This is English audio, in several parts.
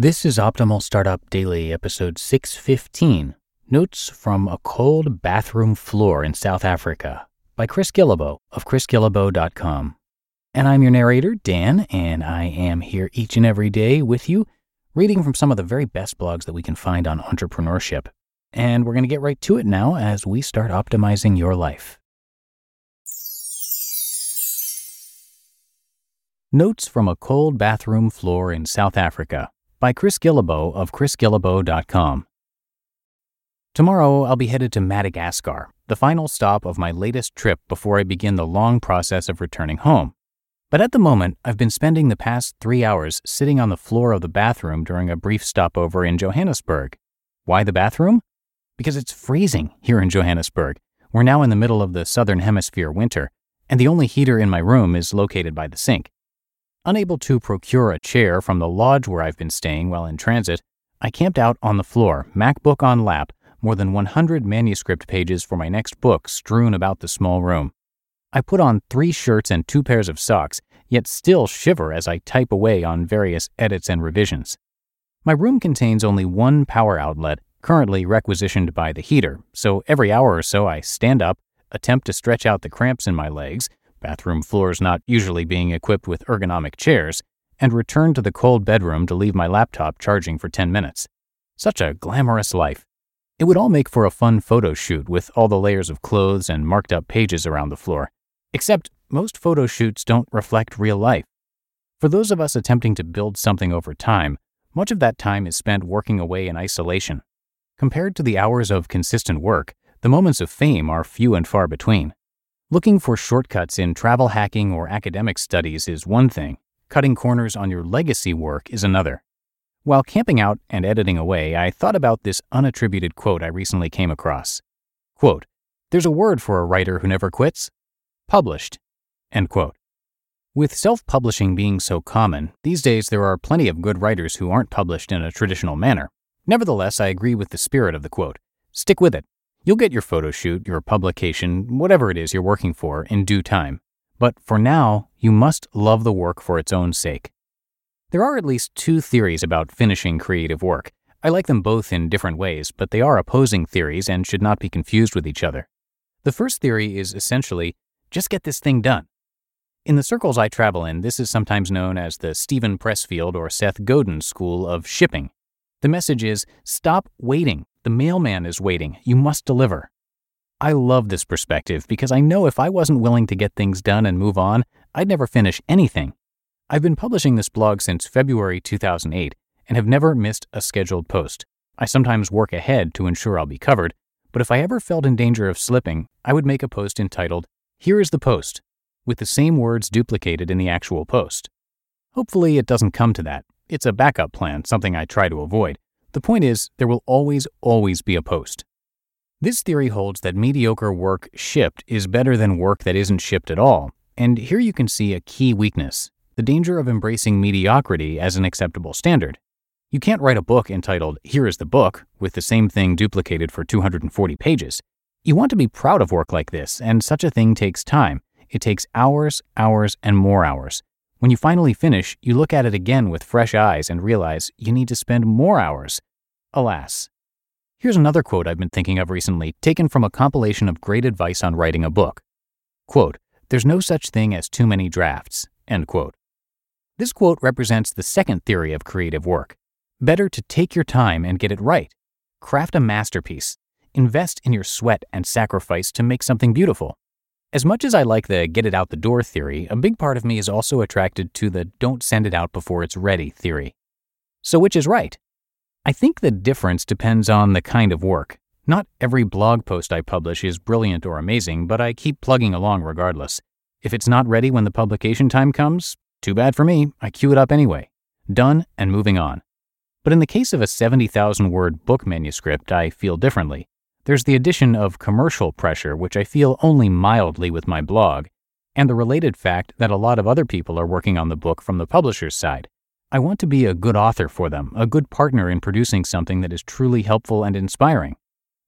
This is Optimal Startup Daily, episode 615 Notes from a Cold Bathroom Floor in South Africa by Chris Guillebeau of chrisguillebeau.com. And I'm your narrator, Dan, and I am here each and every day with you, reading from some of the very best blogs that we can find on entrepreneurship. And we're going to get right to it now as we start optimizing your life. Notes from a Cold Bathroom Floor in South Africa by Chris Guillebeau of chrisguillebeau.com. Tomorrow, I'll be headed to Madagascar, the final stop of my latest trip before I begin the long process of returning home. But at the moment, I've been spending the past three hours sitting on the floor of the bathroom during a brief stopover in Johannesburg. Why the bathroom? Because it's freezing here in Johannesburg. We're now in the middle of the southern hemisphere winter, and the only heater in my room is located by the sink. Unable to procure a chair from the lodge where I've been staying while in transit, I camped out on the floor, MacBook on lap, more than 100 manuscript pages for my next book strewn about the small room. I put on three shirts and two pairs of socks, yet still shiver as I type away on various edits and revisions. My room contains only one power outlet, currently requisitioned by the heater, so every hour or so I stand up, attempt to stretch out the cramps in my legs, bathroom floors not usually being equipped with ergonomic chairs, and returned to the cold bedroom to leave my laptop charging for 10 minutes. Such a glamorous life. It would all make for a fun photo shoot with all the layers of clothes and marked up pages around the floor. Except most photo shoots don't reflect real life. For those of us attempting to build something over time, much of that time is spent working away in isolation. Compared to the hours of consistent work, the moments of fame are few and far between. Looking for shortcuts in travel hacking or academic studies is one thing, cutting corners on your legacy work is another. While camping out and editing away, I thought about this unattributed quote I recently came across. Quote, There's a word for a writer who never quits. Published. End quote. With self publishing being so common, these days there are plenty of good writers who aren't published in a traditional manner. Nevertheless, I agree with the spirit of the quote. Stick with it. You'll get your photo shoot, your publication, whatever it is you're working for, in due time. But for now, you must love the work for its own sake. There are at least two theories about finishing creative work. I like them both in different ways, but they are opposing theories and should not be confused with each other. The first theory is essentially just get this thing done. In the circles I travel in, this is sometimes known as the Steven Pressfield or Seth Godin school of shipping. The message is stop waiting. The mailman is waiting. You must deliver. I love this perspective because I know if I wasn't willing to get things done and move on, I'd never finish anything. I've been publishing this blog since February 2008 and have never missed a scheduled post. I sometimes work ahead to ensure I'll be covered, but if I ever felt in danger of slipping, I would make a post entitled, Here is the post, with the same words duplicated in the actual post. Hopefully, it doesn't come to that. It's a backup plan, something I try to avoid. The point is, there will always, always be a post. This theory holds that mediocre work shipped is better than work that isn't shipped at all, and here you can see a key weakness the danger of embracing mediocrity as an acceptable standard. You can't write a book entitled, Here is the Book, with the same thing duplicated for 240 pages. You want to be proud of work like this, and such a thing takes time. It takes hours, hours, and more hours. When you finally finish, you look at it again with fresh eyes and realize you need to spend more hours. Alas. Here's another quote I've been thinking of recently, taken from a compilation of great advice on writing a book. Quote, There's no such thing as too many drafts. End quote. This quote represents the second theory of creative work. Better to take your time and get it right. Craft a masterpiece. Invest in your sweat and sacrifice to make something beautiful. As much as I like the get it out the door theory, a big part of me is also attracted to the don't send it out before it's ready theory. So, which is right? I think the difference depends on the kind of work. Not every blog post I publish is brilliant or amazing, but I keep plugging along regardless. If it's not ready when the publication time comes, too bad for me, I queue it up anyway. Done and moving on. But in the case of a 70,000 word book manuscript, I feel differently. There's the addition of commercial pressure, which I feel only mildly with my blog, and the related fact that a lot of other people are working on the book from the publisher's side. I want to be a good author for them, a good partner in producing something that is truly helpful and inspiring.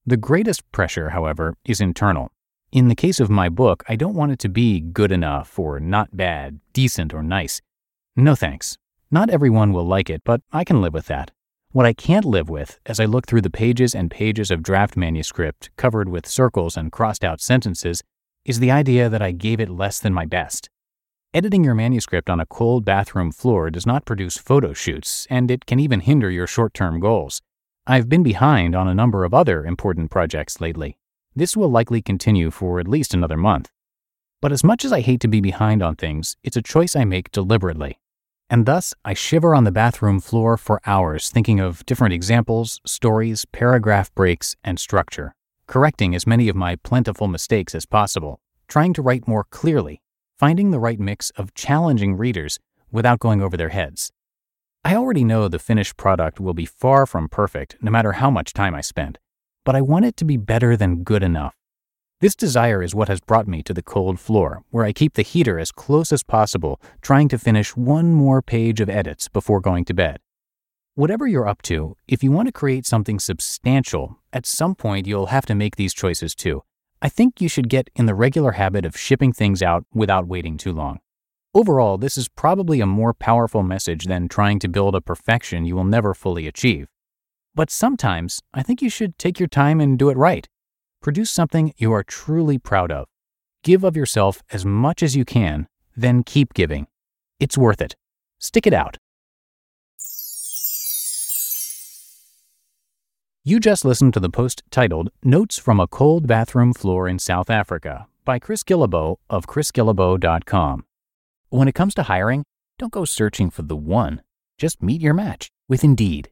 The greatest pressure, however, is internal. In the case of my book, I don't want it to be good enough or not bad, decent or nice. No thanks. Not everyone will like it, but I can live with that. What I can't live with, as I look through the pages and pages of draft manuscript covered with circles and crossed out sentences, is the idea that I gave it less than my best. Editing your manuscript on a cold bathroom floor does not produce photo shoots, and it can even hinder your short term goals. I've been behind on a number of other important projects lately. This will likely continue for at least another month. But as much as I hate to be behind on things, it's a choice I make deliberately. And thus, I shiver on the bathroom floor for hours thinking of different examples, stories, paragraph breaks, and structure, correcting as many of my plentiful mistakes as possible, trying to write more clearly, finding the right mix of challenging readers without going over their heads. I already know the finished product will be far from perfect no matter how much time I spend, but I want it to be better than good enough. This desire is what has brought me to the cold floor, where I keep the heater as close as possible, trying to finish one more page of edits before going to bed. Whatever you're up to, if you want to create something substantial, at some point you'll have to make these choices too. I think you should get in the regular habit of shipping things out without waiting too long. Overall, this is probably a more powerful message than trying to build a perfection you will never fully achieve. But sometimes, I think you should take your time and do it right. Produce something you are truly proud of. Give of yourself as much as you can, then keep giving. It's worth it. Stick it out. You just listened to the post titled Notes from a Cold Bathroom Floor in South Africa by Chris Guillebeau of chrisguillebeau.com. When it comes to hiring, don't go searching for the one. Just meet your match with Indeed.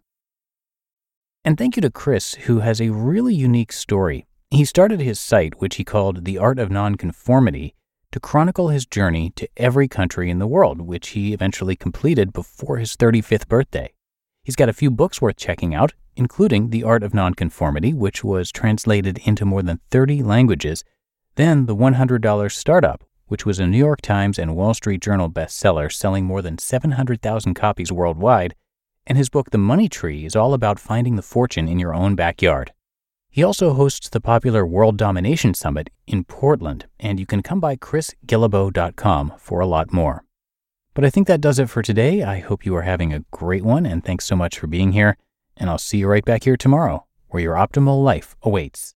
And thank you to Chris, who has a really unique story. He started his site, which he called The Art of Nonconformity, to chronicle his journey to every country in the world, which he eventually completed before his 35th birthday. He's got a few books worth checking out, including The Art of Nonconformity, which was translated into more than 30 languages, then The $100 Startup, which was a New York Times and Wall Street Journal bestseller selling more than 700,000 copies worldwide, and his book The Money Tree is all about finding the fortune in your own backyard. He also hosts the popular World Domination Summit in Portland, and you can come by chrisguillebeau.com for a lot more. But I think that does it for today. I hope you are having a great one, and thanks so much for being here. And I'll see you right back here tomorrow, where your optimal life awaits.